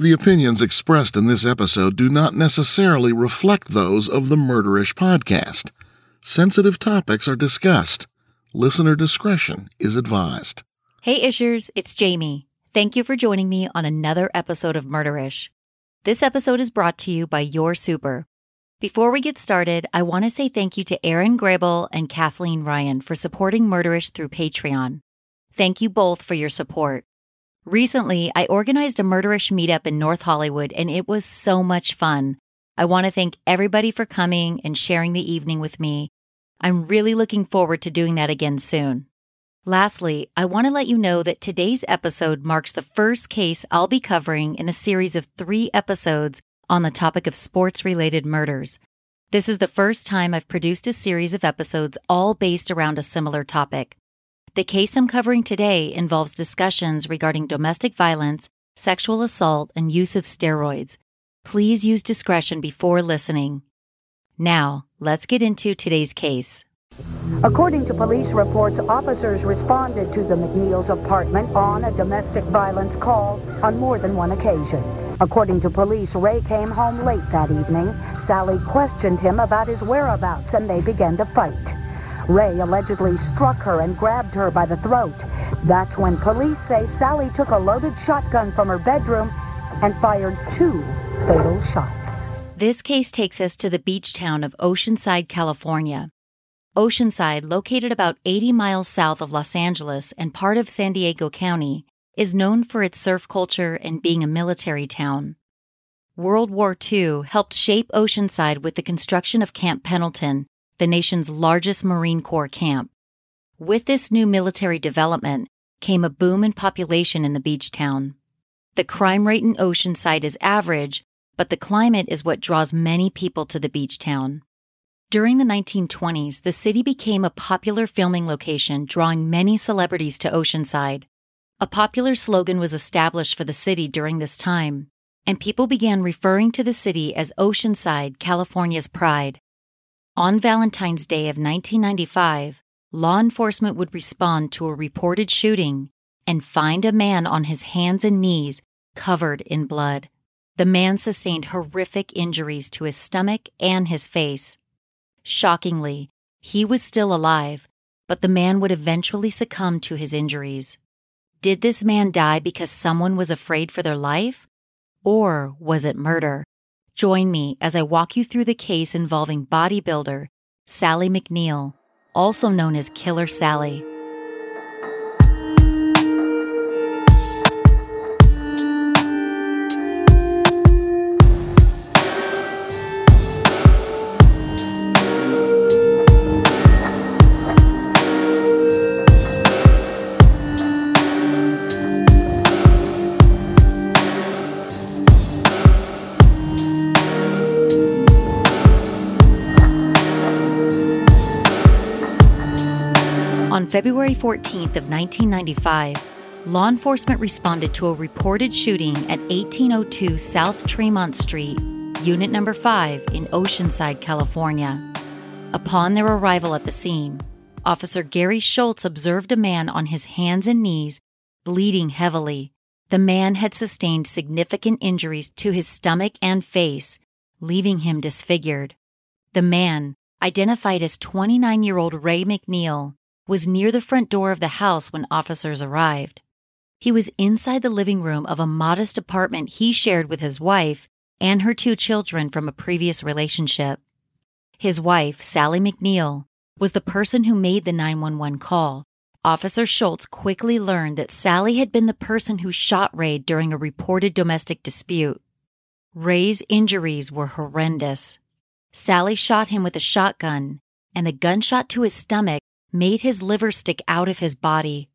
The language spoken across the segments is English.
The opinions expressed in this episode do not necessarily reflect those of the Murderish podcast. Sensitive topics are discussed. Listener discretion is advised. Hey, Ishers, it's Jami. Thank you for joining me on another episode of Murderish. This episode is brought to you by Your Super. Before we get started, I want to say thank you to Aaron Grable and Kathleen Ryan for supporting Murderish through Patreon. Thank you both for your support. Recently, I organized a murderish meetup in North Hollywood, and it was so much fun. I want to thank everybody for coming and sharing the evening with me. I'm really looking forward to doing that again soon. Lastly, I want to let you know that today's episode marks the first case I'll be covering in a series of three episodes on the topic of sports related murders. This is the first time I've produced a series of episodes all based around a similar topic. The case I'm covering today involves discussions regarding domestic violence, sexual assault, and use of steroids. Please use discretion before listening. Now, let's get into today's case. According to police reports, officers responded to the McNeil's apartment on a domestic violence call on more than one occasion. According to police, Ray came home late that evening. Sally questioned him about his whereabouts and they began to fight. Ray allegedly struck her and grabbed her by the throat. That's when police say Sally took a loaded shotgun from her bedroom and fired two fatal shots. This case takes us to the beach town of Oceanside, California. Oceanside, located about 80 miles south of Los Angeles and part of San Diego County, is known for its surf culture and being a military town. World War II helped shape Oceanside with the construction of Camp Pendleton, the nation's largest Marine Corps camp. With this new military development came a boom in population in the beach town. The crime rate in Oceanside is average, but the climate is what draws many people to the beach town. During the 1920s, the city became a popular filming location, drawing many celebrities to Oceanside. A popular slogan was established for the city during this time, and people began referring to the city as Oceanside, California's pride. On Valentine's Day of 1995, law enforcement would respond to a reported shooting and find a man on his hands and knees covered in blood. The man sustained horrific injuries to his stomach and his face. Shockingly, he was still alive, but the man would eventually succumb to his injuries. Did this man die because someone was afraid for their life? Or was it murder? Join me as I walk you through the case involving bodybuilder Sally McNeil, also known as Killer Sally. On February 14th of 1995, law enforcement responded to a reported shooting at 1802 South Tremont Street, Unit Number 5 in Oceanside, California. Upon their arrival at the scene, Officer Gary Schultz observed a man on his hands and knees, bleeding heavily. The man had sustained significant injuries to his stomach and face, leaving him disfigured. The man, identified as 29 year old Ray McNeil, was near the front door of the house when officers arrived. He was inside the living room of a modest apartment he shared with his wife and her two children from a previous relationship. His wife, Sally McNeil, was the person who made the 911 call. Officer Schultz quickly learned that Sally had been the person who shot Ray during a reported domestic dispute. Ray's injuries were horrendous. Sally shot him with a shotgun, and the gunshot to his stomach made his liver stick out of his body.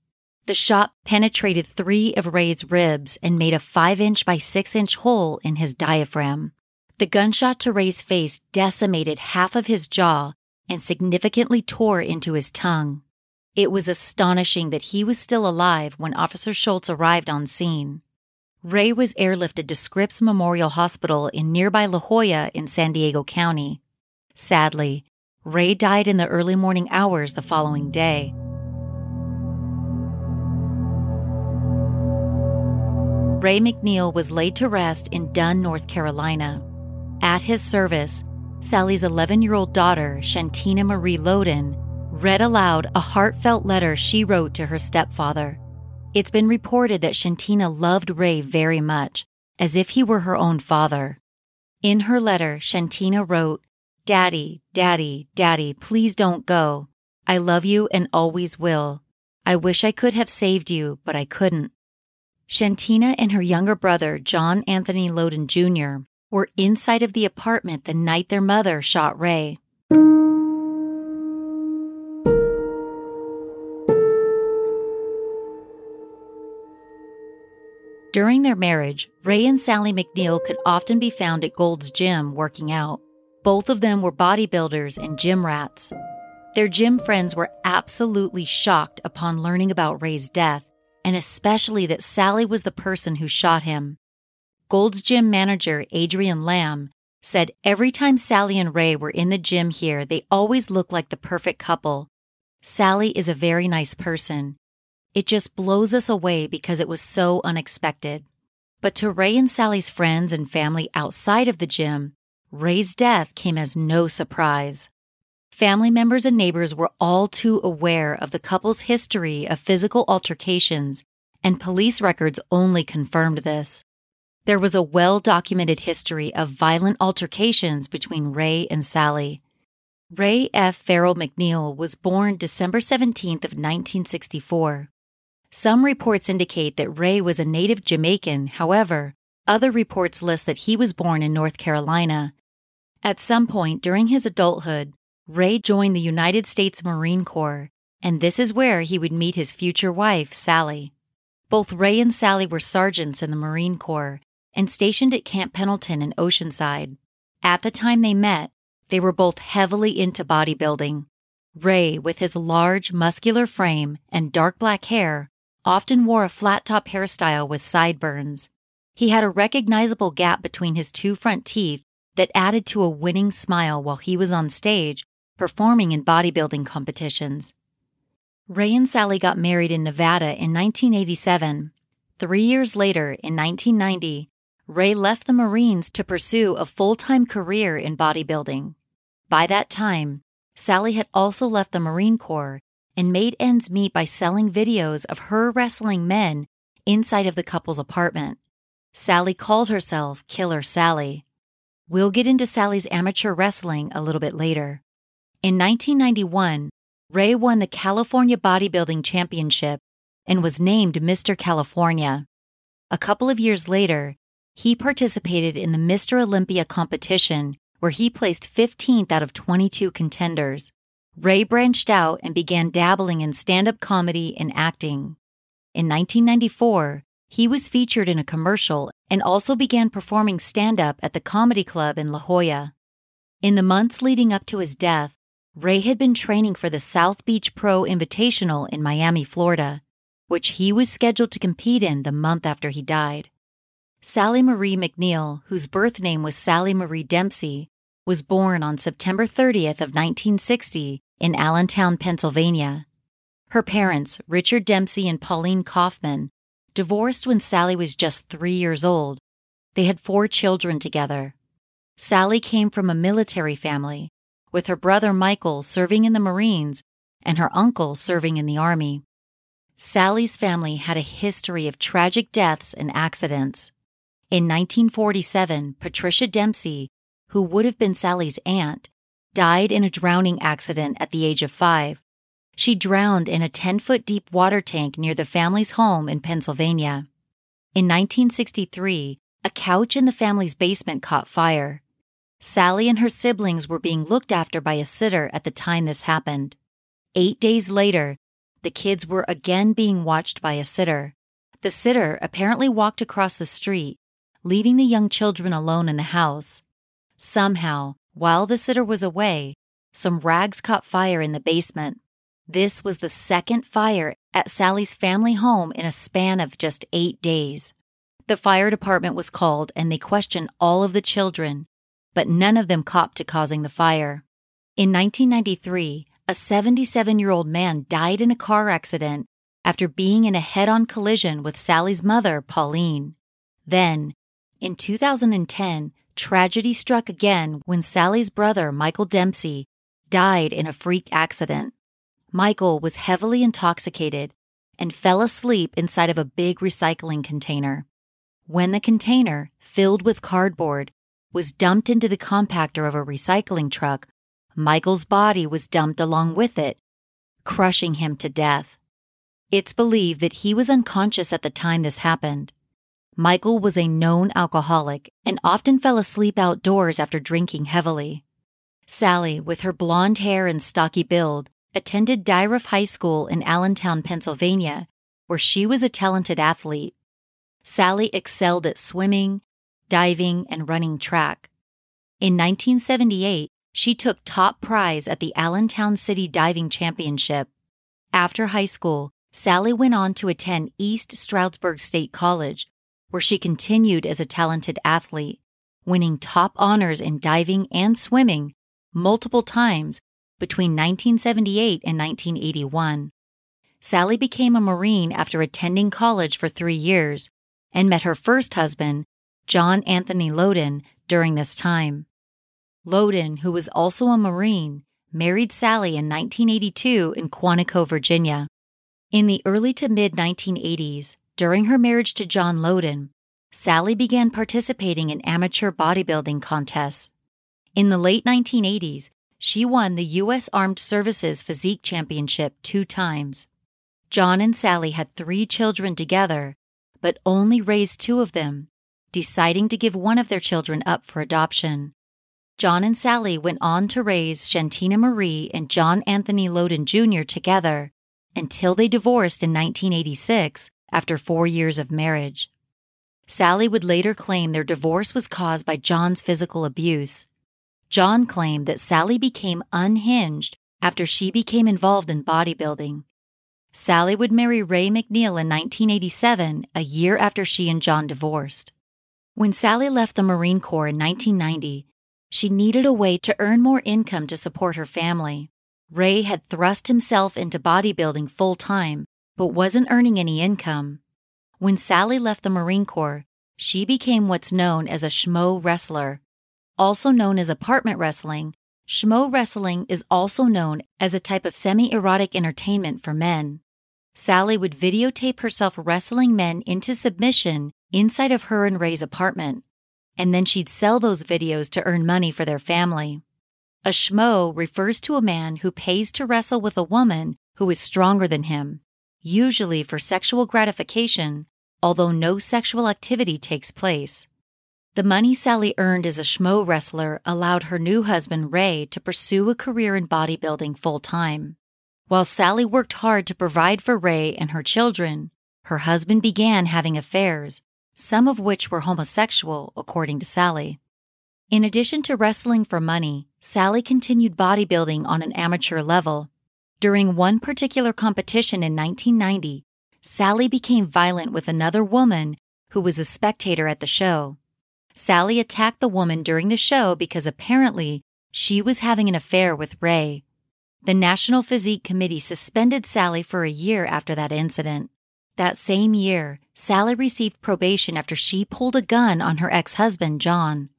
The shot penetrated three of Ray's ribs and made a 5 inch by 6 inch hole in his diaphragm. The gunshot to Ray's face decimated half of his jaw and significantly tore into his tongue. It was astonishing that he was still alive when Officer Schultz arrived on scene. Ray was airlifted to Scripps Memorial Hospital in nearby La Jolla in San Diego County. Sadly, Ray died in the early morning hours the following day. Ray McNeil was laid to rest in Dunn, North Carolina. At his service, Sally's 11 year old daughter, Shantina Marie Loden, read aloud a heartfelt letter she wrote to her stepfather. It's been reported that Shantina loved Ray very much, as if he were her own father. In her letter, Shantina wrote, Daddy, Daddy, Daddy, please don't go. I love you and always will. I wish I could have saved you, but I couldn't. Shantina and her younger brother, John Anthony Loden Jr., were inside of the apartment the night their mother shot Ray. During their marriage, Ray and Sally McNeil could often be found at Gold's Gym working out. Both of them were bodybuilders and gym rats. Their gym friends were absolutely shocked upon learning about Ray's death, and especially that Sally was the person who shot him. Gold's gym manager, Adrian Lamb, said every time Sally and Ray were in the gym here, they always looked like the perfect couple. Sally is a very nice person. It just blows us away because it was so unexpected. But to Ray and Sally's friends and family outside of the gym, Ray's death came as no surprise. Family members and neighbors were all too aware of the couple's history of physical altercations, and police records only confirmed this. There was a well documented history of violent altercations between Ray and Sally. Ray F. Farrell McNeil was born December 17th of 1964. Some reports indicate that Ray was a native Jamaican. However, other reports list that he was born in North Carolina at some point during his adulthood, Ray joined the United States Marine Corps, and this is where he would meet his future wife, Sally. Both Ray and Sally were sergeants in the Marine Corps and stationed at Camp Pendleton in Oceanside. At the time they met, they were both heavily into bodybuilding. Ray, with his large, muscular frame and dark black hair, often wore a flat top hairstyle with sideburns. He had a recognizable gap between his two front teeth that added to a winning smile while he was on stage performing in bodybuilding competitions. Ray and Sally got married in Nevada in 1987. Three years later, in 1990, Ray left the Marines to pursue a full time career in bodybuilding. By that time, Sally had also left the Marine Corps and made ends meet by selling videos of her wrestling men inside of the couple's apartment. Sally called herself Killer Sally. We'll get into Sally's amateur wrestling a little bit later. In 1991, Ray won the California Bodybuilding Championship and was named Mr. California. A couple of years later, he participated in the Mr. Olympia competition where he placed 15th out of 22 contenders. Ray branched out and began dabbling in stand up comedy and acting. In 1994, he was featured in a commercial and also began performing stand up at the Comedy Club in La Jolla. In the months leading up to his death, Ray had been training for the South Beach Pro Invitational in Miami, Florida, which he was scheduled to compete in the month after he died. Sally Marie McNeil, whose birth name was Sally Marie Dempsey, was born on September 30th of 1960 in Allentown, Pennsylvania. Her parents, Richard Dempsey and Pauline Kaufman, divorced when Sally was just 3 years old. They had 4 children together. Sally came from a military family, with her brother Michael serving in the Marines and her uncle serving in the Army. Sally's family had a history of tragic deaths and accidents. In 1947, Patricia Dempsey, who would have been Sally's aunt, died in a drowning accident at the age of five. She drowned in a 10 foot deep water tank near the family's home in Pennsylvania. In 1963, a couch in the family's basement caught fire. Sally and her siblings were being looked after by a sitter at the time this happened. Eight days later, the kids were again being watched by a sitter. The sitter apparently walked across the street, leaving the young children alone in the house. Somehow, while the sitter was away, some rags caught fire in the basement. This was the second fire at Sally's family home in a span of just eight days. The fire department was called and they questioned all of the children, but none of them copped to causing the fire. In 1993, a 77 year old man died in a car accident after being in a head on collision with Sally's mother, Pauline. Then, in 2010, tragedy struck again when Sally's brother, Michael Dempsey, died in a freak accident. Michael was heavily intoxicated and fell asleep inside of a big recycling container. When the container, filled with cardboard, was dumped into the compactor of a recycling truck, Michael's body was dumped along with it, crushing him to death. It's believed that he was unconscious at the time this happened. Michael was a known alcoholic and often fell asleep outdoors after drinking heavily. Sally, with her blonde hair and stocky build, attended Dieruff High School in Allentown, Pennsylvania, where she was a talented athlete. Sally excelled at swimming, diving, and running track. In 1978, she took top prize at the Allentown City Diving Championship. After high school, Sally went on to attend East Stroudsburg State College, where she continued as a talented athlete, winning top honors in diving and swimming multiple times between 1978 and 1981. Sally became a Marine after attending college for three years and met her first husband, John Anthony Loden, during this time. Loden, who was also a Marine, married Sally in 1982 in Quantico, Virginia. In the early to mid 1980s, during her marriage to John Loden, Sally began participating in amateur bodybuilding contests. In the late 1980s, she won the U.S. Armed Services Physique Championship two times. John and Sally had three children together, but only raised two of them, deciding to give one of their children up for adoption. John and Sally went on to raise Shantina Marie and John Anthony Loden Jr. together until they divorced in 1986 after four years of marriage. Sally would later claim their divorce was caused by John's physical abuse. John claimed that Sally became unhinged after she became involved in bodybuilding. Sally would marry Ray McNeil in 1987, a year after she and John divorced. When Sally left the Marine Corps in 1990, she needed a way to earn more income to support her family. Ray had thrust himself into bodybuilding full time, but wasn't earning any income. When Sally left the Marine Corps, she became what's known as a schmo wrestler. Also known as apartment wrestling, schmo wrestling is also known as a type of semi erotic entertainment for men. Sally would videotape herself wrestling men into submission inside of her and Ray's apartment and then she'd sell those videos to earn money for their family. A schmo refers to a man who pays to wrestle with a woman who is stronger than him, usually for sexual gratification, although no sexual activity takes place. The money Sally earned as a schmo wrestler allowed her new husband, Ray, to pursue a career in bodybuilding full time. While Sally worked hard to provide for Ray and her children, her husband began having affairs some of which were homosexual, according to Sally. In addition to wrestling for money, Sally continued bodybuilding on an amateur level. During one particular competition in 1990, Sally became violent with another woman who was a spectator at the show. Sally attacked the woman during the show because apparently she was having an affair with Ray. The National Physique Committee suspended Sally for a year after that incident. That same year, Sally received probation after she pulled a gun on her ex husband, John.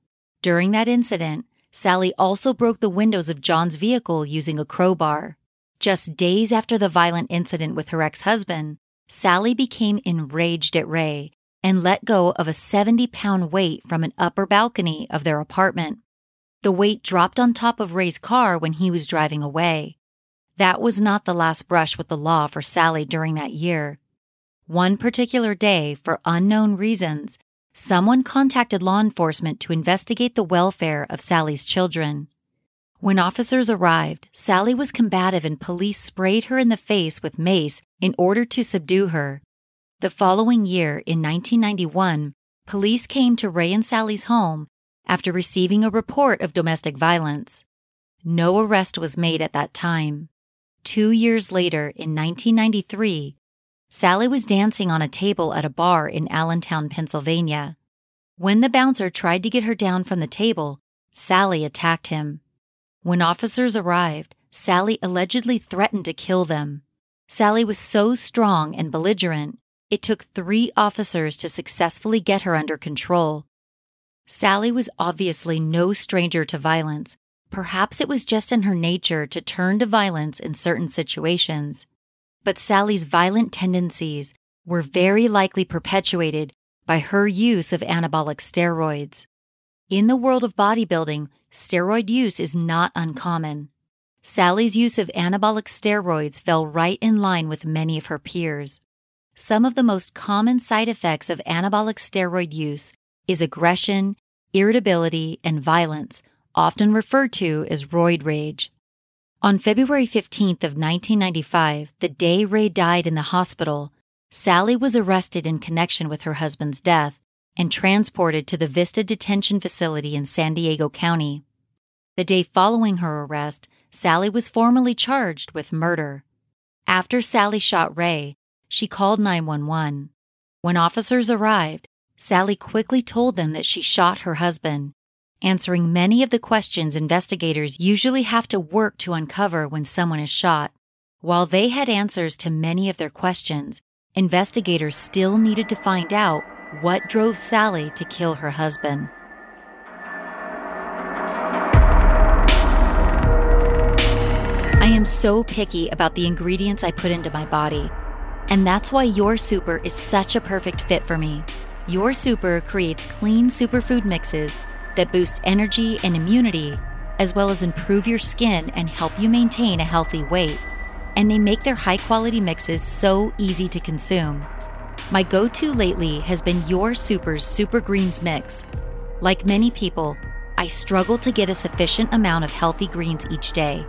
During that incident, Sally also broke the windows of John's vehicle using a crowbar. Just days after the violent incident with her ex husband, Sally became enraged at Ray and let go of a 70 pound weight from an upper balcony of their apartment. The weight dropped on top of Ray's car when he was driving away. That was not the last brush with the law for Sally during that year. One particular day, for unknown reasons, someone contacted law enforcement to investigate the welfare of Sally's children. When officers arrived, Sally was combative and police sprayed her in the face with mace in order to subdue her. The following year, in 1991, police came to Ray and Sally's home after receiving a report of domestic violence. No arrest was made at that time. Two years later, in 1993, Sally was dancing on a table at a bar in Allentown, Pennsylvania. When the bouncer tried to get her down from the table, Sally attacked him. When officers arrived, Sally allegedly threatened to kill them. Sally was so strong and belligerent, it took three officers to successfully get her under control. Sally was obviously no stranger to violence. Perhaps it was just in her nature to turn to violence in certain situations. But Sally's violent tendencies were very likely perpetuated by her use of anabolic steroids. In the world of bodybuilding, steroid use is not uncommon. Sally's use of anabolic steroids fell right in line with many of her peers. Some of the most common side effects of anabolic steroid use is aggression, irritability, and violence, often referred to as roid rage. On February 15th of 1995, the day Ray died in the hospital, Sally was arrested in connection with her husband's death and transported to the Vista Detention Facility in San Diego County. The day following her arrest, Sally was formally charged with murder. After Sally shot Ray, she called 911. When officers arrived, Sally quickly told them that she shot her husband, answering many of the questions investigators usually have to work to uncover when someone is shot. While they had answers to many of their questions, investigators still needed to find out what drove Sally to kill her husband. I am so picky about the ingredients I put into my body, and that's why your super is such a perfect fit for me. Your Super creates clean superfood mixes that boost energy and immunity, as well as improve your skin and help you maintain a healthy weight. And they make their high quality mixes so easy to consume. My go to lately has been Your Super's Super Greens Mix. Like many people, I struggle to get a sufficient amount of healthy greens each day.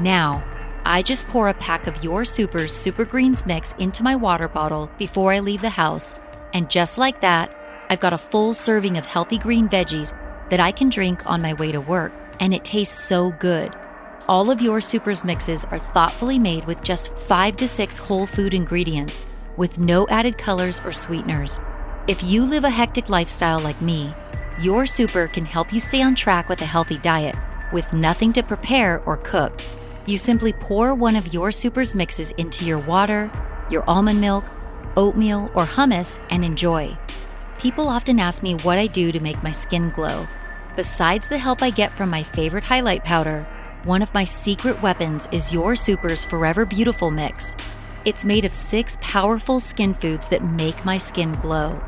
Now, I just pour a pack of Your Super's Super Greens Mix into my water bottle before I leave the house and just like that, I've got a full serving of healthy green veggies that I can drink on my way to work, and it tastes so good. All of your Supers mixes are thoughtfully made with just five to six whole food ingredients with no added colors or sweeteners. If you live a hectic lifestyle like me, your Super can help you stay on track with a healthy diet with nothing to prepare or cook. You simply pour one of your Super's mixes into your water, your almond milk, oatmeal, or hummus and enjoy. People often ask me what I do to make my skin glow. Besides the help I get from my favorite highlight powder, one of my secret weapons is Your Super's Forever Beautiful mix. It's made of six powerful skin foods that make my skin glow.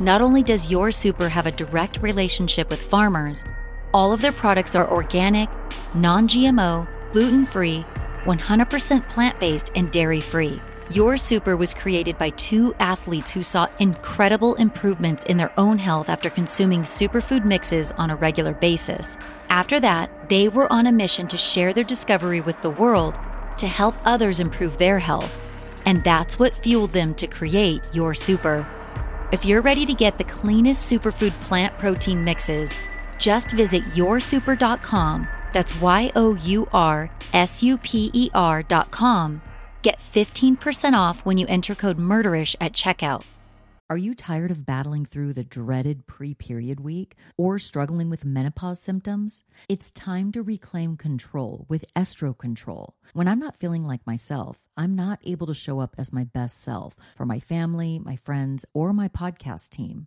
Not only does Your Super have a direct relationship with farmers, all of their products are organic, non GMO, gluten free, 100% plant based, and dairy free. Your Super was created by two athletes who saw incredible improvements in their own health after consuming superfood mixes on a regular basis. After that, they were on a mission to share their discovery with the world to help others improve their health. And that's what fueled them to create Your Super. If you're ready to get the cleanest superfood plant protein mixes, Just visit yoursuper.com. That's Y O U R S U P E R dot com. Get 15% off when you enter code MURDERISH at checkout. Are you tired of battling through the dreaded pre period week or struggling with menopause symptoms? It's time to reclaim control with Estro Control. When I'm not feeling like myself, I'm not able to show up as my best self for my family, my friends, or my podcast team.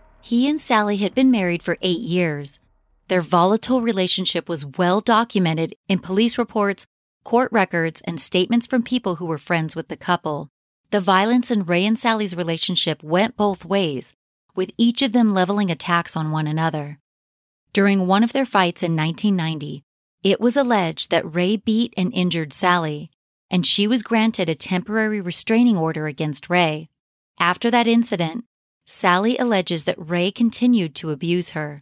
he and Sally had been married for eight years. Their volatile relationship was well documented in police reports, court records, and statements from people who were friends with the couple. The violence in Ray and Sally's relationship went both ways, with each of them leveling attacks on one another. During one of their fights in 1990, it was alleged that Ray beat and injured Sally, and she was granted a temporary restraining order against Ray. After that incident, Sally alleges that Ray continued to abuse her.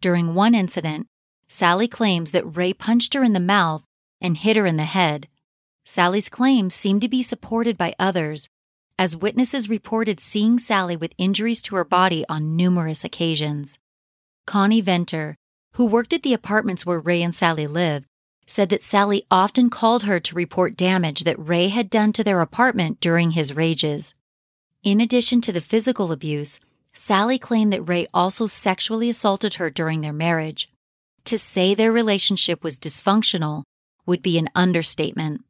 During one incident, Sally claims that Ray punched her in the mouth and hit her in the head. Sally's claims seem to be supported by others, as witnesses reported seeing Sally with injuries to her body on numerous occasions. Connie Venter, who worked at the apartments where Ray and Sally lived, said that Sally often called her to report damage that Ray had done to their apartment during his rages. In addition to the physical abuse, Sally claimed that Ray also sexually assaulted her during their marriage. To say their relationship was dysfunctional would be an understatement.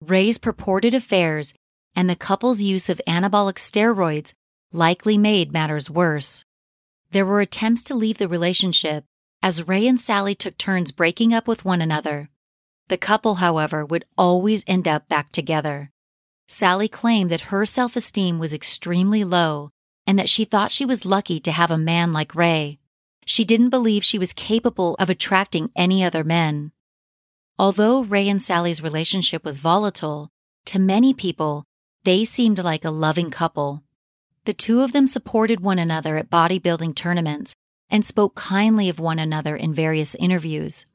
Ray's purported affairs and the couple's use of anabolic steroids likely made matters worse. There were attempts to leave the relationship as Ray and Sally took turns breaking up with one another. The couple, however, would always end up back together. Sally claimed that her self esteem was extremely low and that she thought she was lucky to have a man like Ray. She didn't believe she was capable of attracting any other men. Although Ray and Sally's relationship was volatile, to many people, they seemed like a loving couple. The two of them supported one another at bodybuilding tournaments and spoke kindly of one another in various interviews.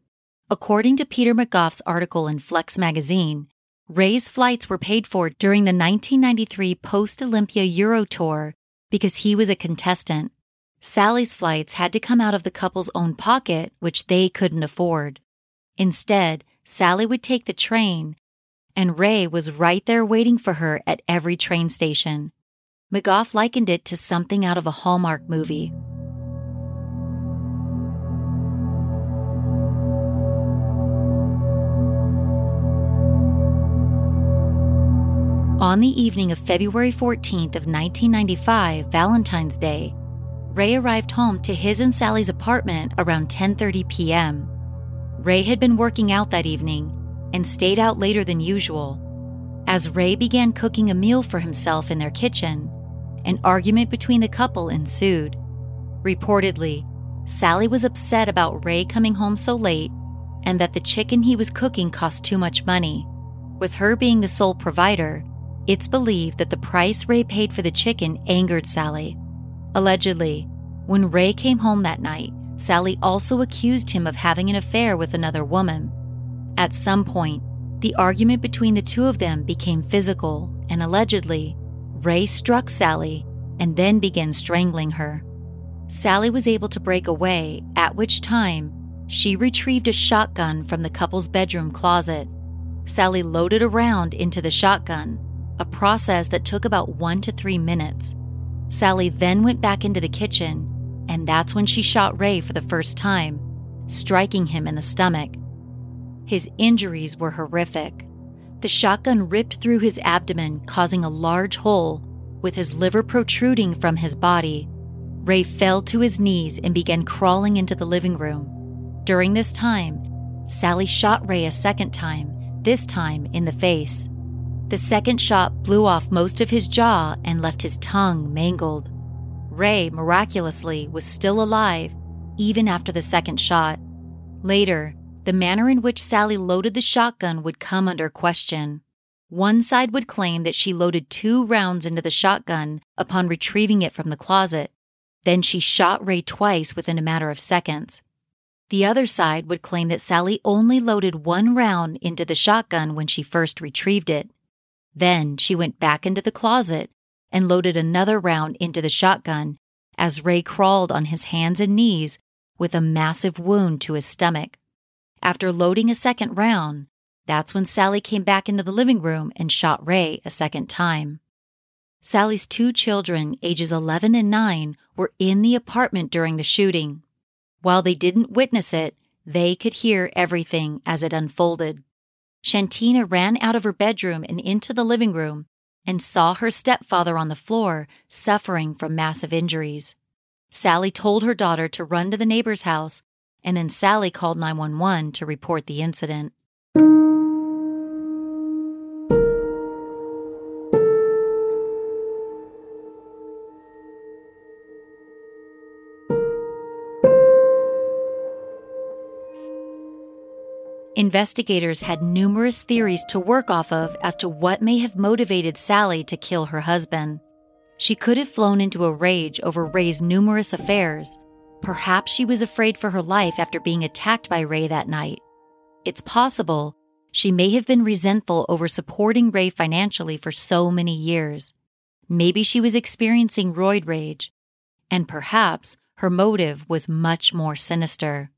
According to Peter McGough's article in Flex magazine, Ray's flights were paid for during the 1993 post Olympia Euro Tour because he was a contestant. Sally's flights had to come out of the couple's own pocket, which they couldn't afford. Instead, Sally would take the train, and Ray was right there waiting for her at every train station. McGough likened it to something out of a Hallmark movie. On the evening of February 14th of 1995, Valentine's Day, Ray arrived home to his and Sally's apartment around 10:30 p.m. Ray had been working out that evening and stayed out later than usual. As Ray began cooking a meal for himself in their kitchen, an argument between the couple ensued. Reportedly, Sally was upset about Ray coming home so late and that the chicken he was cooking cost too much money. With her being the sole provider, it's believed that the price Ray paid for the chicken angered Sally. Allegedly, when Ray came home that night, Sally also accused him of having an affair with another woman. At some point, the argument between the two of them became physical, and allegedly, Ray struck Sally and then began strangling her. Sally was able to break away, at which time she retrieved a shotgun from the couple's bedroom closet. Sally loaded a round into the shotgun, a process that took about one to three minutes. Sally then went back into the kitchen, and that's when she shot Ray for the first time, striking him in the stomach. His injuries were horrific. The shotgun ripped through his abdomen, causing a large hole, with his liver protruding from his body. Ray fell to his knees and began crawling into the living room. During this time, Sally shot Ray a second time, this time in the face. The second shot blew off most of his jaw and left his tongue mangled. Ray, miraculously, was still alive even after the second shot. Later, the manner in which Sally loaded the shotgun would come under question. One side would claim that she loaded two rounds into the shotgun upon retrieving it from the closet. Then she shot Ray twice within a matter of seconds. The other side would claim that Sally only loaded one round into the shotgun when she first retrieved it. Then she went back into the closet and loaded another round into the shotgun as Ray crawled on his hands and knees with a massive wound to his stomach. After loading a second round, that's when Sally came back into the living room and shot Ray a second time. Sally's two children, ages 11 and 9, were in the apartment during the shooting. While they didn't witness it, they could hear everything as it unfolded. Shantina ran out of her bedroom and into the living room and saw her stepfather on the floor suffering from massive injuries. Sally told her daughter to run to the neighbor's house and then Sally called 911 to report the incident. Investigators had numerous theories to work off of as to what may have motivated Sally to kill her husband. She could have flown into a rage over Ray's numerous affairs, Perhaps she was afraid for her life after being attacked by Ray that night. It's possible she may have been resentful over supporting Ray financially for so many years. Maybe she was experiencing roid rage, and perhaps her motive was much more sinister.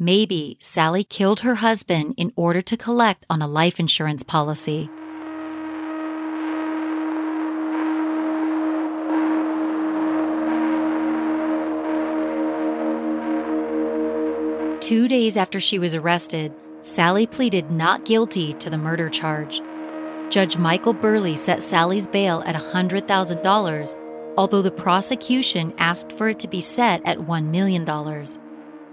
Maybe Sally killed her husband in order to collect on a life insurance policy. Two days after she was arrested, Sally pleaded not guilty to the murder charge. Judge Michael Burley set Sally's bail at $100,000, although the prosecution asked for it to be set at $1 million.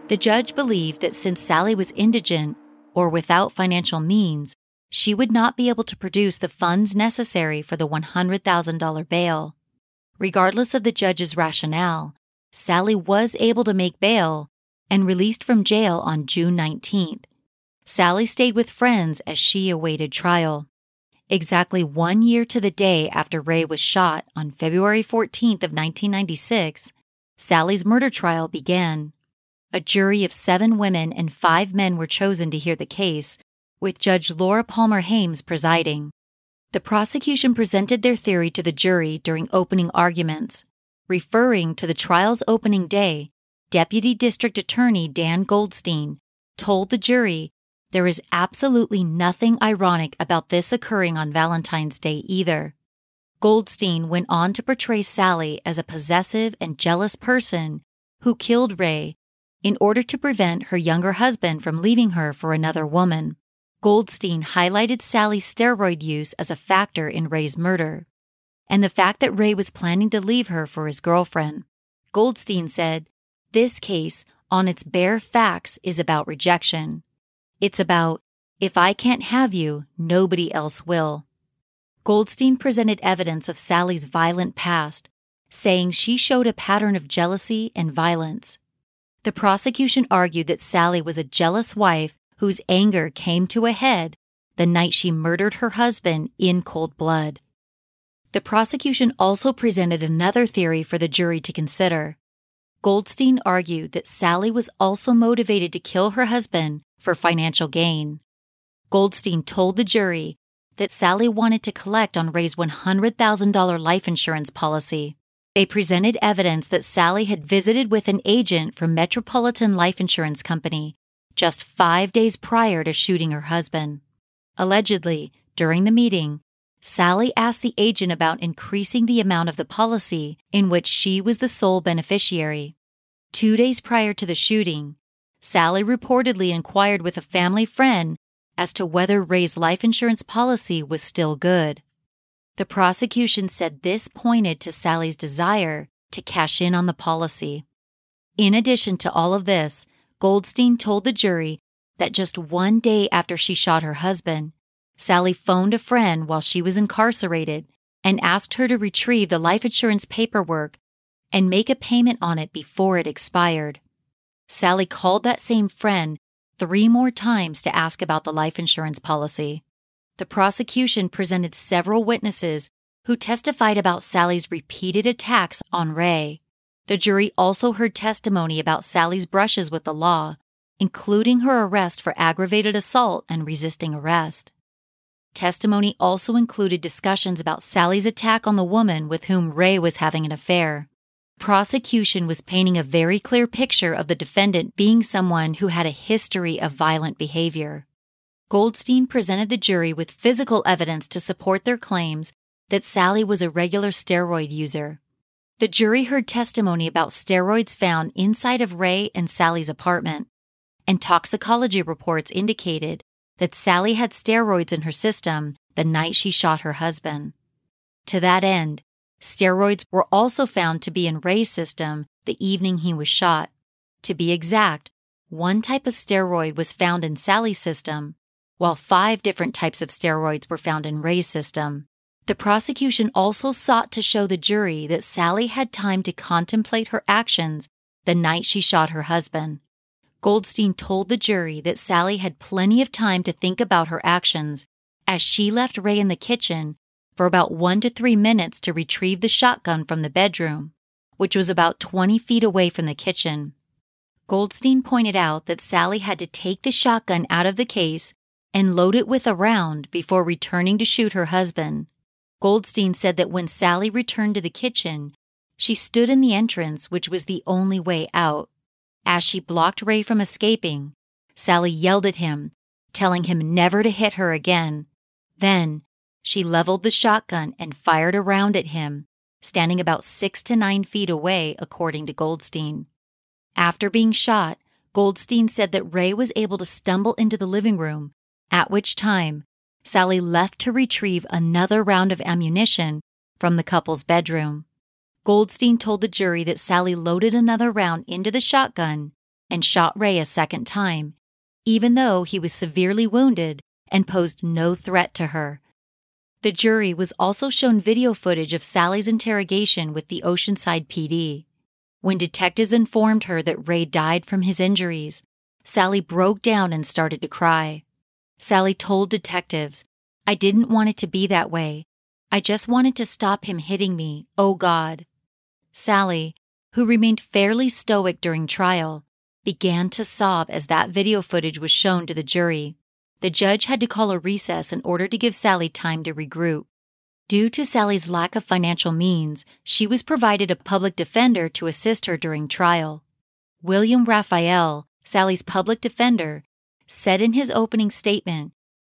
The judge believed that since Sally was indigent or without financial means, she would not be able to produce the funds necessary for the $100,000 bail. Regardless of the judge's rationale, Sally was able to make bail and released from jail on June 19th. Sally stayed with friends as she awaited trial. Exactly one year to the day after Ray was shot on February 14th of 1996, Sally's murder trial began. A jury of seven women and five men were chosen to hear the case, with Judge Laura Palmer Hames presiding. The prosecution presented their theory to the jury during opening arguments. Referring to the trial's opening day, Deputy District Attorney Dan Goldstein told the jury there is absolutely nothing ironic about this occurring on Valentine's Day either. Goldstein went on to portray Sally as a possessive and jealous person who killed Ray in order to prevent her younger husband from leaving her for another woman. Goldstein highlighted Sally's steroid use as a factor in Ray's murder, and the fact that Ray was planning to leave her for his girlfriend. Goldstein said this case, on its bare facts, is about rejection. It's about, if I can't have you, nobody else will. Goldstein presented evidence of Sally's violent past, saying she showed a pattern of jealousy and violence. The prosecution argued that Sally was a jealous wife whose anger came to a head the night she murdered her husband in cold blood. The prosecution also presented another theory for the jury to consider. Goldstein argued that Sally was also motivated to kill her husband for financial gain. Goldstein told the jury that Sally wanted to collect on Ray's $100,000 life insurance policy. They presented evidence that Sally had visited with an agent from Metropolitan Life Insurance Company just five days prior to shooting her husband. Allegedly, during the meeting, Sally asked the agent about increasing the amount of the policy in which she was the sole beneficiary. Two days prior to the shooting, Sally reportedly inquired with a family friend as to whether Ray's life insurance policy was still good. The prosecution said this pointed to Sally's desire to cash in on the policy. In addition to all of this, Goldstein told the jury that just one day after she shot her husband, Sally phoned a friend while she was incarcerated and asked her to retrieve the life insurance paperwork and make a payment on it before it expired. Sally called that same friend three more times to ask about the life insurance policy. The prosecution presented several witnesses who testified about Sally's repeated attacks on Ray. The jury also heard testimony about Sally's brushes with the law, including her arrest for aggravated assault and resisting arrest. Testimony also included discussions about Sally's attack on the woman with whom Ray was having an affair. Prosecution was painting a very clear picture of the defendant being someone who had a history of violent behavior. Goldstein presented the jury with physical evidence to support their claims that Sally was a regular steroid user. The jury heard testimony about steroids found inside of Ray and Sally's apartment, and toxicology reports indicated that Sally had steroids in her system the night she shot her husband. To that end, steroids were also found to be in Ray's system the evening he was shot. To be exact, one type of steroid was found in Sally's system, while five different types of steroids were found in Ray's system. The prosecution also sought to show the jury that Sally had time to contemplate her actions the night she shot her husband. Goldstein told the jury that Sally had plenty of time to think about her actions as she left Ray in the kitchen for about one to three minutes to retrieve the shotgun from the bedroom, which was about 20 feet away from the kitchen. Goldstein pointed out that Sally had to take the shotgun out of the case and load it with a round before returning to shoot her husband. Goldstein said that when Sally returned to the kitchen, she stood in the entrance, which was the only way out. As she blocked Ray from escaping, Sally yelled at him, telling him never to hit her again. Then she leveled the shotgun and fired a round at him, standing about six to nine feet away, according to Goldstein. After being shot, Goldstein said that Ray was able to stumble into the living room, at which time Sally left to retrieve another round of ammunition from the couple's bedroom. Goldstein told the jury that Sally loaded another round into the shotgun and shot Ray a second time, even though he was severely wounded and posed no threat to her. The jury was also shown video footage of Sally's interrogation with the Oceanside PD. When detectives informed her that Ray died from his injuries, Sally broke down and started to cry. Sally told detectives, I didn't want it to be that way. I just wanted to stop him hitting me, oh God. Sally, who remained fairly stoic during trial, began to sob as that video footage was shown to the jury. The judge had to call a recess in order to give Sally time to regroup. Due to Sally's lack of financial means, she was provided a public defender to assist her during trial. William Raphael, Sally's public defender, said in his opening statement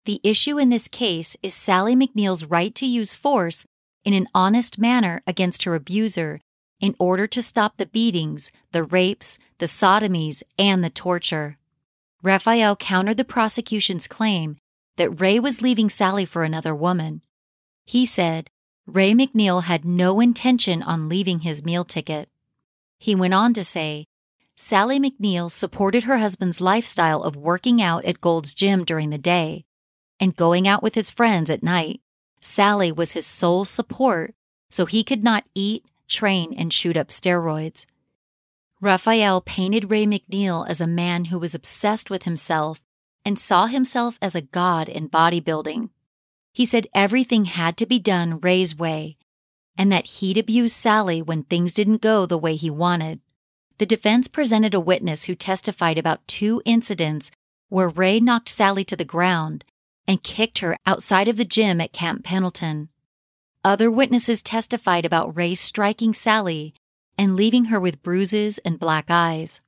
The issue in this case is Sally McNeil's right to use force in an honest manner against her abuser in order to stop the beatings, the rapes, the sodomies, and the torture. Raphael countered the prosecution's claim that Ray was leaving Sally for another woman. He said Ray McNeil had no intention on leaving his meal ticket. He went on to say Sally McNeil supported her husband's lifestyle of working out at Gold's Gym during the day and going out with his friends at night. Sally was his sole support, so he could not eat, train, and shoot up steroids. Raphael painted Ray McNeil as a man who was obsessed with himself and saw himself as a god in bodybuilding. He said everything had to be done Ray's way, and that he'd abuse Sally when things didn't go the way he wanted. The defense presented a witness who testified about two incidents where Ray knocked Sally to the ground and kicked her outside of the gym at Camp Pendleton. Other witnesses testified about Ray striking Sally and leaving her with bruises and black eyes.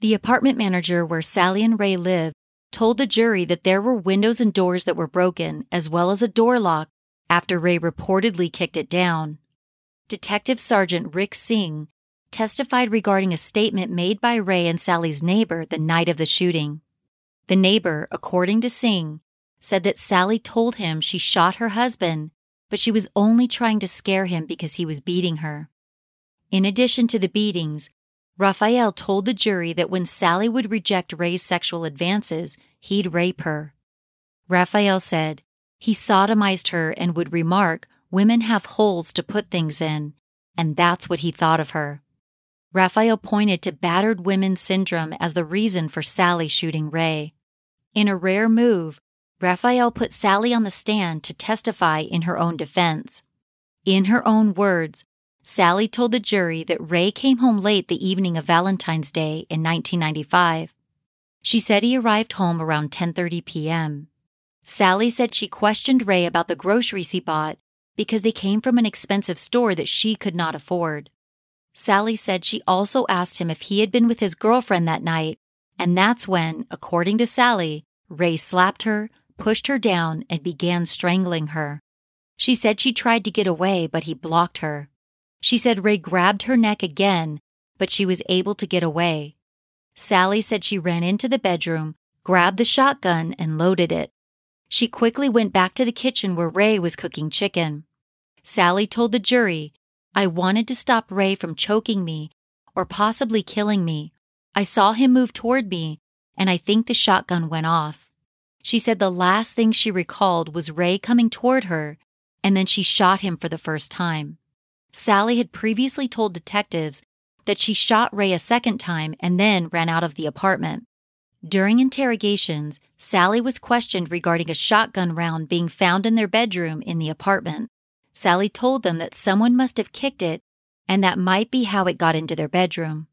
The apartment manager where Sally and Ray lived told the jury that there were windows and doors that were broken, as well as a door lock after Ray reportedly kicked it down. Detective Sergeant Rick Singh testified regarding a statement made by Ray and Sally's neighbor the night of the shooting. The neighbor, according to Singh, said that Sally told him she shot her husband, but she was only trying to scare him because he was beating her. In addition to the beatings, Raphael told the jury that when Sally would reject Ray's sexual advances, he'd rape her. Raphael said he sodomized her and would remark, Women have holes to put things in, and that's what he thought of her. Raphael pointed to battered women syndrome as the reason for Sally shooting Ray. In a rare move, Raphael put Sally on the stand to testify in her own defense. In her own words, Sally told the jury that Ray came home late the evening of Valentine's Day in 1995. She said he arrived home around 10:30 p.m. Sally said she questioned Ray about the groceries he bought because they came from an expensive store that she could not afford. Sally said she also asked him if he had been with his girlfriend that night, and that's when, according to Sally, Ray slapped her, pushed her down, and began strangling her. She said she tried to get away, but he blocked her. She said Ray grabbed her neck again, but she was able to get away. Sally said she ran into the bedroom, grabbed the shotgun, and loaded it. She quickly went back to the kitchen where Ray was cooking chicken. Sally told the jury, I wanted to stop Ray from choking me or possibly killing me. I saw him move toward me, and I think the shotgun went off. She said the last thing she recalled was Ray coming toward her, and then she shot him for the first time. Sally had previously told detectives that she shot Ray a second time and then ran out of the apartment. During interrogations, Sally was questioned regarding a shotgun round being found in their bedroom in the apartment. Sally told them that someone must have kicked it, and that might be how it got into their bedroom.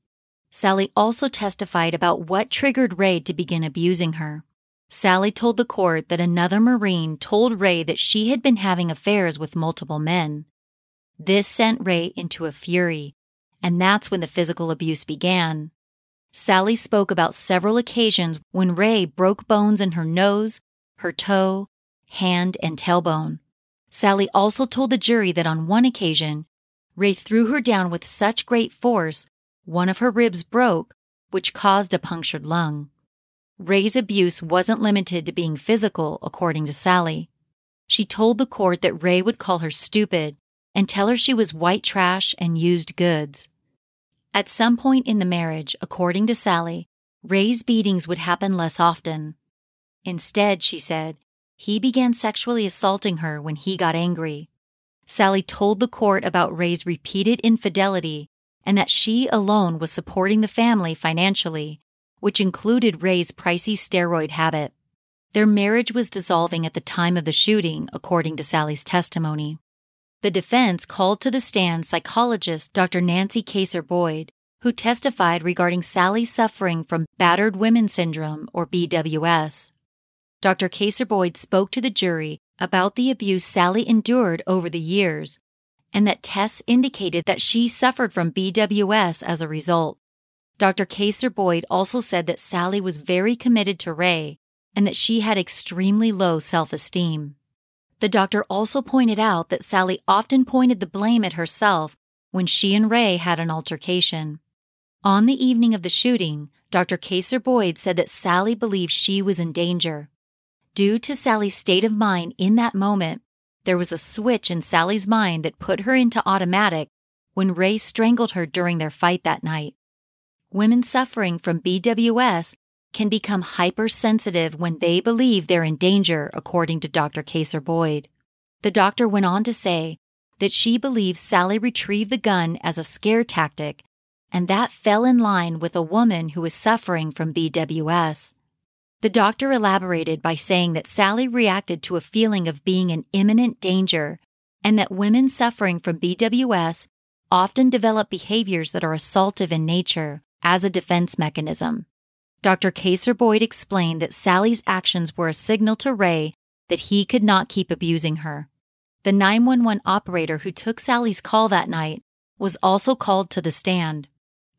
Sally also testified about what triggered Ray to begin abusing her. Sally told the court that another Marine told Ray that she had been having affairs with multiple men. This sent Ray into a fury, and that's when the physical abuse began. Sally spoke about several occasions when Ray broke bones in her nose, her toe, hand, and tailbone. Sally also told the jury that on one occasion, Ray threw her down with such great force, one of her ribs broke, which caused a punctured lung. Ray's abuse wasn't limited to being physical, according to Sally. She told the court that Ray would call her stupid and tell her she was white trash and used goods. At some point in the marriage, according to Sally, Ray's beatings would happen less often. Instead, she said, he began sexually assaulting her when he got angry. Sally told the court about Ray's repeated infidelity and that she alone was supporting the family financially, which included Ray's pricey steroid habit. Their marriage was dissolving at the time of the shooting, according to Sally's testimony. The defense called to the stand psychologist Dr. Nancy Kaser Boyd, who testified regarding Sally suffering from battered women syndrome, or BWS. Dr. Kaser Boyd spoke to the jury about the abuse Sally endured over the years, and that tests indicated that she suffered from BWS as a result. Dr. Kaser Boyd also said that Sally was very committed to Ray and that she had extremely low self esteem. The doctor also pointed out that Sally often pointed the blame at herself when she and Ray had an altercation. On the evening of the shooting, Dr. Kaser Boyd said that Sally believed she was in danger. Due to Sally's state of mind in that moment, there was a switch in Sally's mind that put her into automatic when Ray strangled her during their fight that night. Women suffering from BWS can become hypersensitive when they believe they're in danger, according to Dr. Kaser Boyd. The doctor went on to say that she believes Sally retrieved the gun as a scare tactic, and that fell in line with a woman who was suffering from BWS. The doctor elaborated by saying that Sally reacted to a feeling of being in imminent danger and that women suffering from BWS often develop behaviors that are assaultive in nature as a defense mechanism. Dr. Kaser Boyd explained that Sally's actions were a signal to Ray that he could not keep abusing her. The 911 operator who took Sally's call that night was also called to the stand.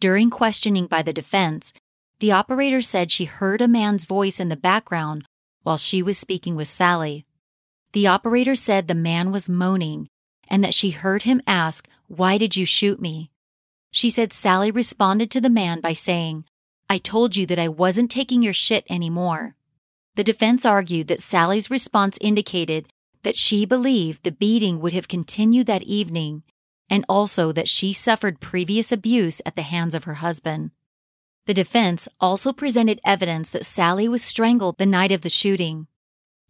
During questioning by the defense, the operator said she heard a man's voice in the background while she was speaking with Sally. The operator said the man was moaning and that she heard him ask, Why did you shoot me? She said Sally responded to the man by saying, I told you that I wasn't taking your shit anymore. The defense argued that Sally's response indicated that she believed the beating would have continued that evening and also that she suffered previous abuse at the hands of her husband. The defense also presented evidence that Sally was strangled the night of the shooting.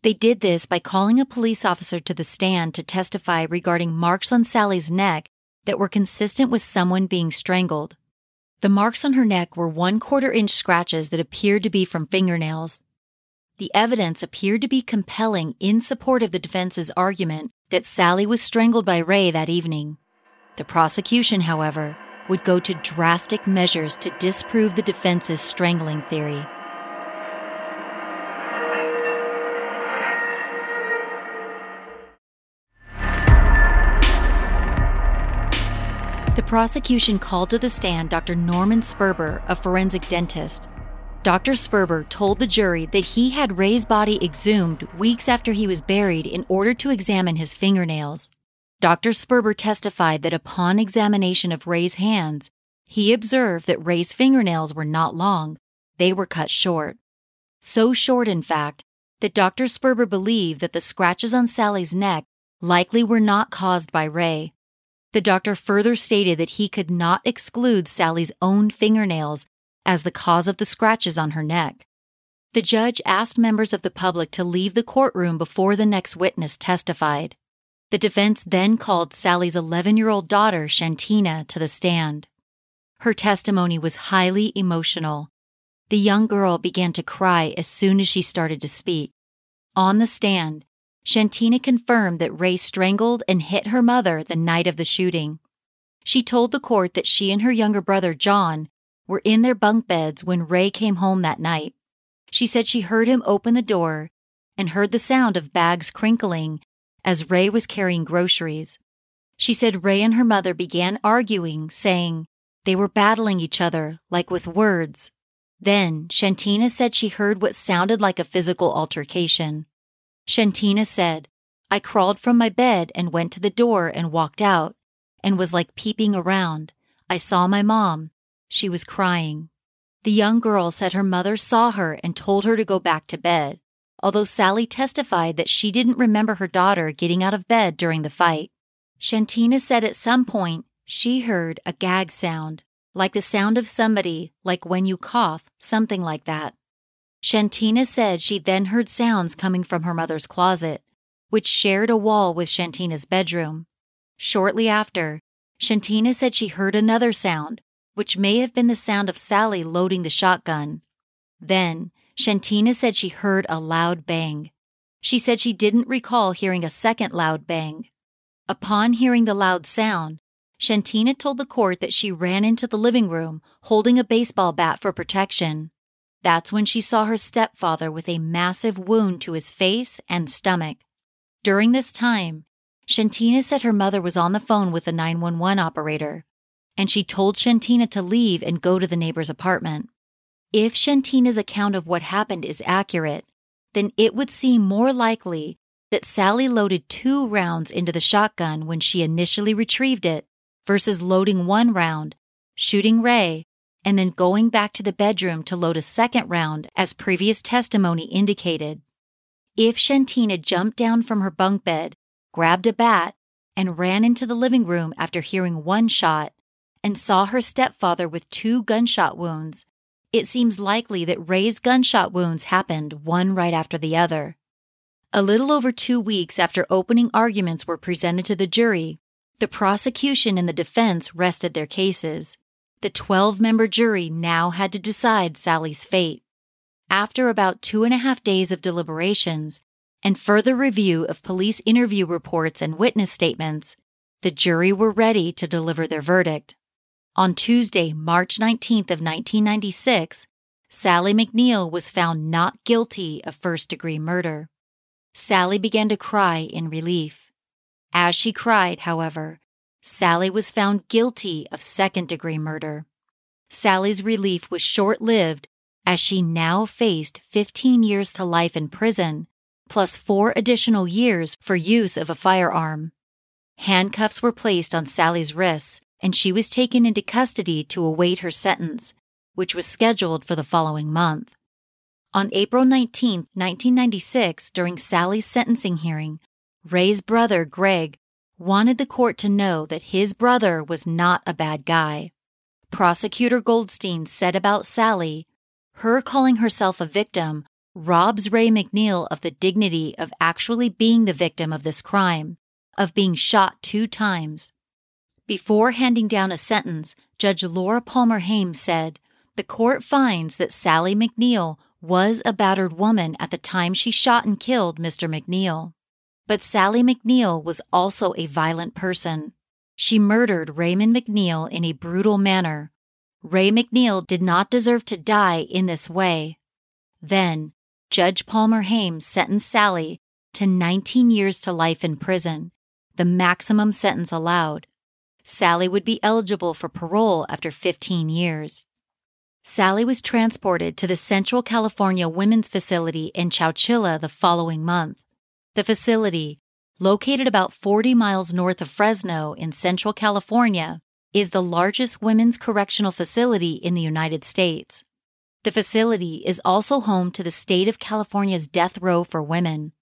They did this by calling a police officer to the stand to testify regarding marks on Sally's neck that were consistent with someone being strangled. The marks on her neck were one quarter inch scratches that appeared to be from fingernails. The evidence appeared to be compelling in support of the defense's argument that Sally was strangled by Ray that evening. The prosecution, however, would go to drastic measures to disprove the defense's strangling theory. The prosecution called to the stand Dr. Norman Sperber, a forensic dentist. Dr. Sperber told the jury that he had Ray's body exhumed weeks after he was buried in order to examine his fingernails. Dr. Sperber testified that upon examination of Ray's hands, he observed that Ray's fingernails were not long, they were cut short. So short, in fact, that Dr. Sperber believed that the scratches on Sally's neck likely were not caused by Ray. The doctor further stated that he could not exclude Sally's own fingernails as the cause of the scratches on her neck. The judge asked members of the public to leave the courtroom before the next witness testified. The defense then called Sally's 11 year old daughter, Shantina, to the stand. Her testimony was highly emotional. The young girl began to cry as soon as she started to speak. On the stand, Shantina confirmed that Ray strangled and hit her mother the night of the shooting. She told the court that she and her younger brother, John, were in their bunk beds when Ray came home that night. She said she heard him open the door and heard the sound of bags crinkling as Ray was carrying groceries. She said Ray and her mother began arguing, saying they were battling each other, like with words. Then Shantina said she heard what sounded like a physical altercation. Shantina said, I crawled from my bed and went to the door and walked out and was like peeping around. I saw my mom. She was crying. The young girl said her mother saw her and told her to go back to bed, although Sally testified that she didn't remember her daughter getting out of bed during the fight. Shantina said at some point she heard a gag sound, like the sound of somebody, like when you cough, something like that. Shantina said she then heard sounds coming from her mother's closet, which shared a wall with Shantina's bedroom. Shortly after, Shantina said she heard another sound, which may have been the sound of Sally loading the shotgun. Then, Shantina said she heard a loud bang. She said she didn't recall hearing a second loud bang. Upon hearing the loud sound, Shantina told the court that she ran into the living room holding a baseball bat for protection. That's when she saw her stepfather with a massive wound to his face and stomach. During this time, Shantina said her mother was on the phone with the 911 operator, and she told Shantina to leave and go to the neighbor's apartment. If Shantina's account of what happened is accurate, then it would seem more likely that Sally loaded two rounds into the shotgun when she initially retrieved it versus loading one round, shooting Ray, and then going back to the bedroom to load a second round, as previous testimony indicated. If Shantina jumped down from her bunk bed, grabbed a bat, and ran into the living room after hearing one shot, and saw her stepfather with two gunshot wounds, it seems likely that Ray's gunshot wounds happened one right after the other. A little over two weeks after opening arguments were presented to the jury, the prosecution and the defense rested their cases the 12 member jury now had to decide Sally's fate. After about two and a half days of deliberations and further review of police interview reports and witness statements, the jury were ready to deliver their verdict. On Tuesday, March 19th of 1996, Sally McNeil was found not guilty of first-degree murder. Sally began to cry in relief. As she cried, however, Sally was found guilty of second degree murder. Sally's relief was short lived as she now faced 15 years to life in prison, plus four additional years for use of a firearm. Handcuffs were placed on Sally's wrists, and she was taken into custody to await her sentence, which was scheduled for the following month. On April 19, 1996, during Sally's sentencing hearing, Ray's brother, Greg, wanted the court to know that his brother was not a bad guy. Prosecutor Goldstein said about Sally, her calling herself a victim robs Ray McNeil of the dignity of actually being the victim of this crime, of being shot two times. Before handing down a sentence, Judge Laura Palmer Hames said, The court finds that Sally McNeil was a battered woman at the time she shot and killed Mr. McNeil. But Sally McNeil was also a violent person. She murdered Raymond McNeil in a brutal manner. Ray McNeil did not deserve to die in this way. Then, Judge Palmer Hames sentenced Sally to 19 years to life in prison, the maximum sentence allowed. Sally would be eligible for parole after 15 years. Sally was transported to the Central California Women's Facility in Chowchilla the following month. The facility, located about 40 miles north of Fresno in Central California, is the largest women's correctional facility in the United States. The facility is also home to the state of California's death row for women.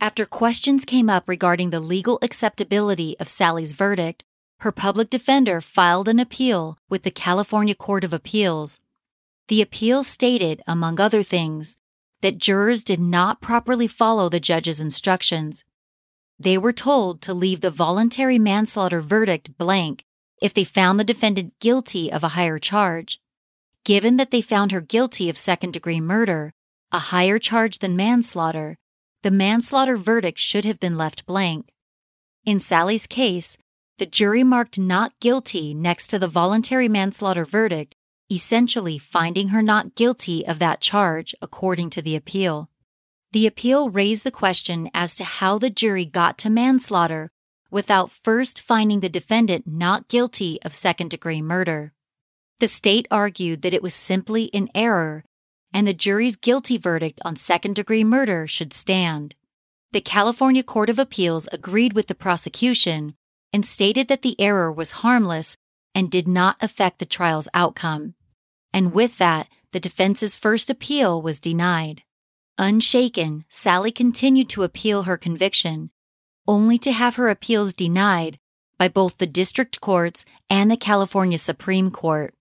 After questions came up regarding the legal acceptability of Sally's verdict, her public defender filed an appeal with the California Court of Appeals. The appeal stated, among other things, that jurors did not properly follow the judge's instructions. They were told to leave the voluntary manslaughter verdict blank if they found the defendant guilty of a higher charge. Given that they found her guilty of second degree murder, a higher charge than manslaughter, the manslaughter verdict should have been left blank. In Sally's case, the jury marked not guilty next to the voluntary manslaughter verdict, essentially finding her not guilty of that charge, according to the appeal. The appeal raised the question as to how the jury got to manslaughter without first finding the defendant not guilty of second degree murder. The state argued that it was simply in error and the jury's guilty verdict on second degree murder should stand. The California Court of Appeals agreed with the prosecution and stated that the error was harmless and did not affect the trial's outcome. And with that, the defense's first appeal was denied. Unshaken, Sally continued to appeal her conviction, only to have her appeals denied by both the district courts and the California Supreme Court.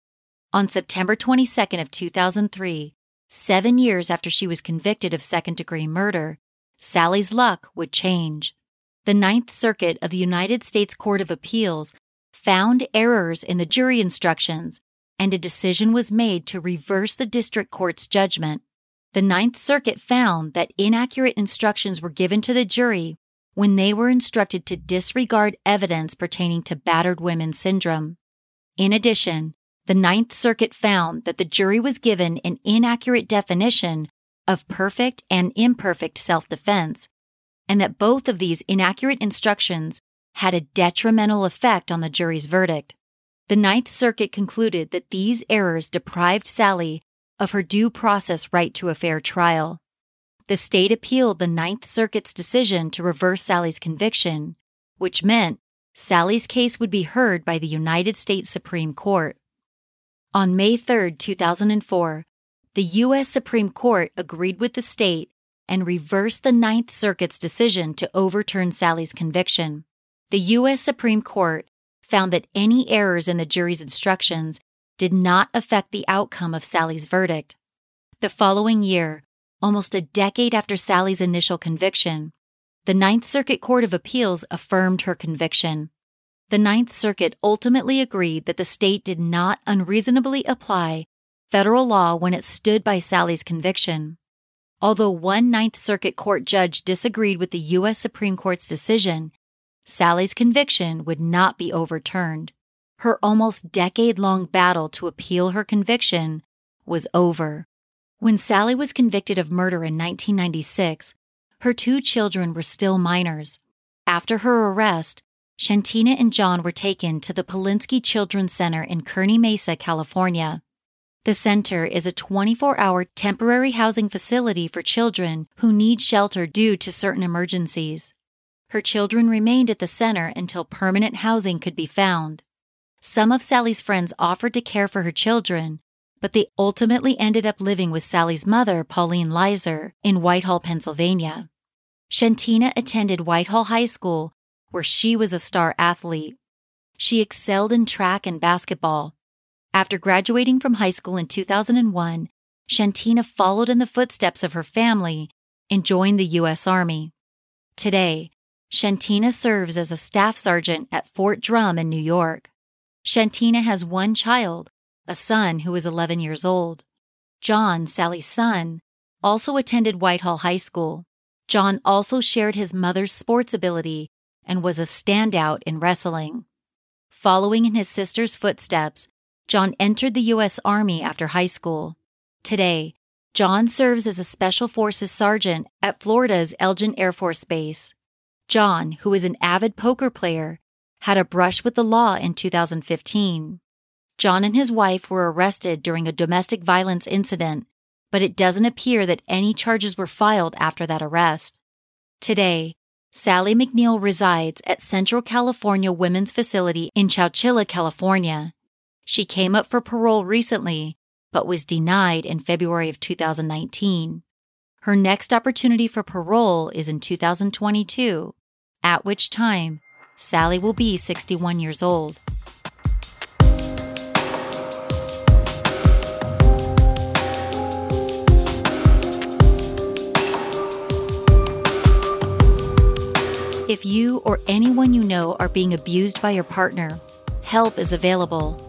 On September 22nd of 2003, 7 years after she was convicted of second-degree murder, Sally's luck would change. The Ninth Circuit of the United States Court of Appeals found errors in the jury instructions, and a decision was made to reverse the district court's judgment. The Ninth Circuit found that inaccurate instructions were given to the jury when they were instructed to disregard evidence pertaining to battered women syndrome. In addition, the Ninth Circuit found that the jury was given an inaccurate definition of perfect and imperfect self defense, and that both of these inaccurate instructions had a detrimental effect on the jury's verdict. The Ninth Circuit concluded that these errors deprived Sally of her due process right to a fair trial. The state appealed the Ninth Circuit's decision to reverse Sally's conviction, which meant Sally's case would be heard by the United States Supreme Court. On May 3, 2004, the U.S. Supreme Court agreed with the state and reversed the Ninth Circuit's decision to overturn Sally's conviction. The U.S. Supreme Court found that any errors in the jury's instructions did not affect the outcome of Sally's verdict. The following year, almost a decade after Sally's initial conviction, the Ninth Circuit Court of Appeals affirmed her conviction the Ninth Circuit ultimately agreed that the state did not unreasonably apply federal law when it stood by Sally's conviction. Although one Ninth Circuit Court judge disagreed with the U.S. Supreme Court's decision, Sally's conviction would not be overturned. Her almost decade long battle to appeal her conviction was over. When Sally was convicted of murder in 1996, Her two children were still minors. After her arrest, Shantina and John were taken to the Polinsky Children's Center in Kearny Mesa, California. The center is a 24 hour temporary housing facility for children who need shelter due to certain emergencies. Her children remained at the center until permanent housing could be found. Some of Sally's friends offered to care for her children, but they ultimately ended up living with Sally's mother, Pauline Lizer, in Whitehall, Pennsylvania. Shantina attended Whitehall High School, where she was a star athlete. She excelled in track and basketball. After graduating from high school in 2001, Shantina followed in the footsteps of her family and joined the U.S. Army. Today, Shantina serves as a staff sergeant at Fort Drum in New York. Shantina has one child, a son who is 11 years old. John, Sally's son, also attended Whitehall High School. John also shared his mother's sports ability and was a standout in wrestling. Following in his sister's footsteps, John entered the U.S. Army after high school. Today, John serves as a Special Forces sergeant at Florida's Eglin Air Force Base. John, who is an avid poker player, had a brush with the law in 2015. John and his wife were arrested during a domestic violence incident, but it doesn't appear that any charges were filed after that arrest. Today, Sally McNeil resides at Central California Women's Facility in Chowchilla, California. She came up for parole recently, but was denied in February of 2019. Her next opportunity for parole is in 2022, at which time Sally will be 61 years old. If you or anyone you know are being abused by your partner, help is available.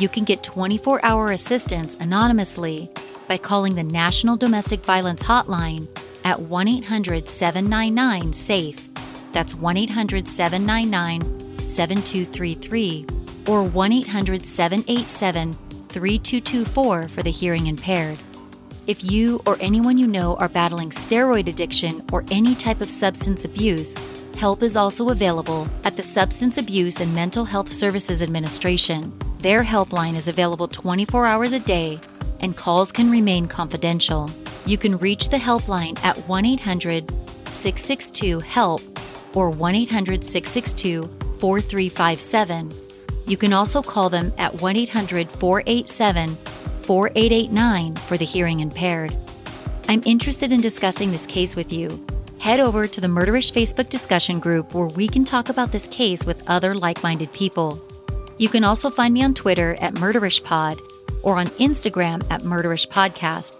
You can get 24 hour assistance anonymously by calling the National Domestic Violence Hotline at 1 800 799 SAFE. That's 1 800 799 7233 or 1 800 787 3224 for the hearing impaired. If you or anyone you know are battling steroid addiction or any type of substance abuse, Help is also available at the Substance Abuse and Mental Health Services Administration. Their helpline is available 24 hours a day, and calls can remain confidential. You can reach the helpline at 1 800 662 HELP or 1 800 662 4357. You can also call them at 1 800 487 4889 for the hearing impaired. I'm interested in discussing this case with you head over to the Murderish Facebook discussion group where we can talk about this case with other like minded people. You can also find me on Twitter at MurderishPod or on Instagram at MurderishPodcast.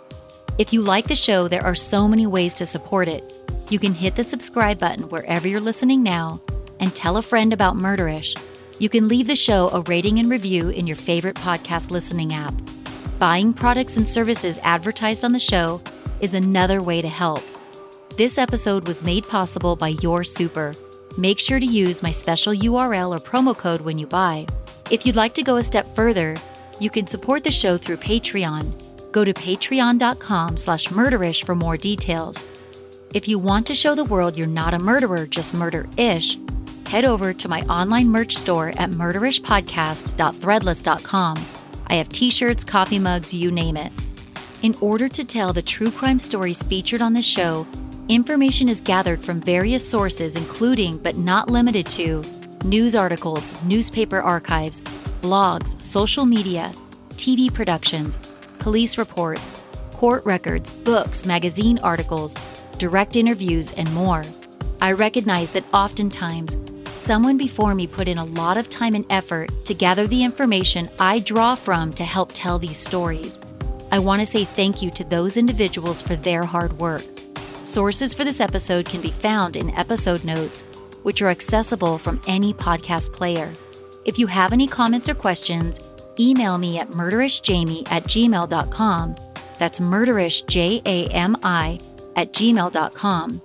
If you like the show, there are so many ways to support it. You can hit the subscribe button wherever you're listening now and tell a friend about Murderish. You can leave the show a rating and review in your favorite podcast listening app. Buying products and services advertised on the show is another way to help. This episode was made possible by Your Super. Make sure to use my special URL or promo code when you buy. If you'd like to go a step further, you can support the show through Patreon. Go to patreon.com slash murderish for more details. If you want to show the world you're not a murderer, just murder-ish, head over to my online merch store at murderishpodcast.threadless.com. I have t-shirts, coffee mugs, you name it. In order to tell the true crime stories featured on this show, Information is gathered from various sources, including but not limited to news articles, newspaper archives, blogs, social media, TV productions, police reports, court records, books, magazine articles, direct interviews, and more. I recognize that oftentimes, someone before me put in a lot of time and effort to gather the information I draw from to help tell these stories. I want to say thank you to those individuals for their hard work. Sources for this episode can be found in episode notes, which are accessible from any podcast player. If you have any comments or questions, email me at murderishjami at gmail.com. That's murderish, at gmail.com.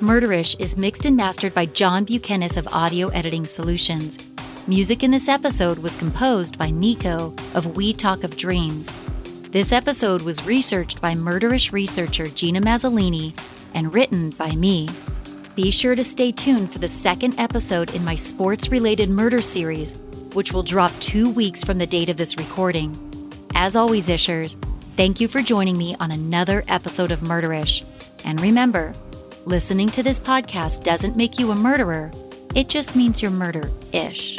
Murderish is mixed and mastered by John Bukenas of Audio Editing Solutions. Music in this episode was composed by Nico of We Talk of Dreams. This episode was researched by murderish researcher Gina Mazollini and written by me. Be sure to stay tuned for the second episode in my sports related murder series, which will drop two weeks from the date of this recording. As always, Ishers, thank you for joining me on another episode of Murderish. And remember, listening to this podcast doesn't make you a murderer, it just means you're murder ish.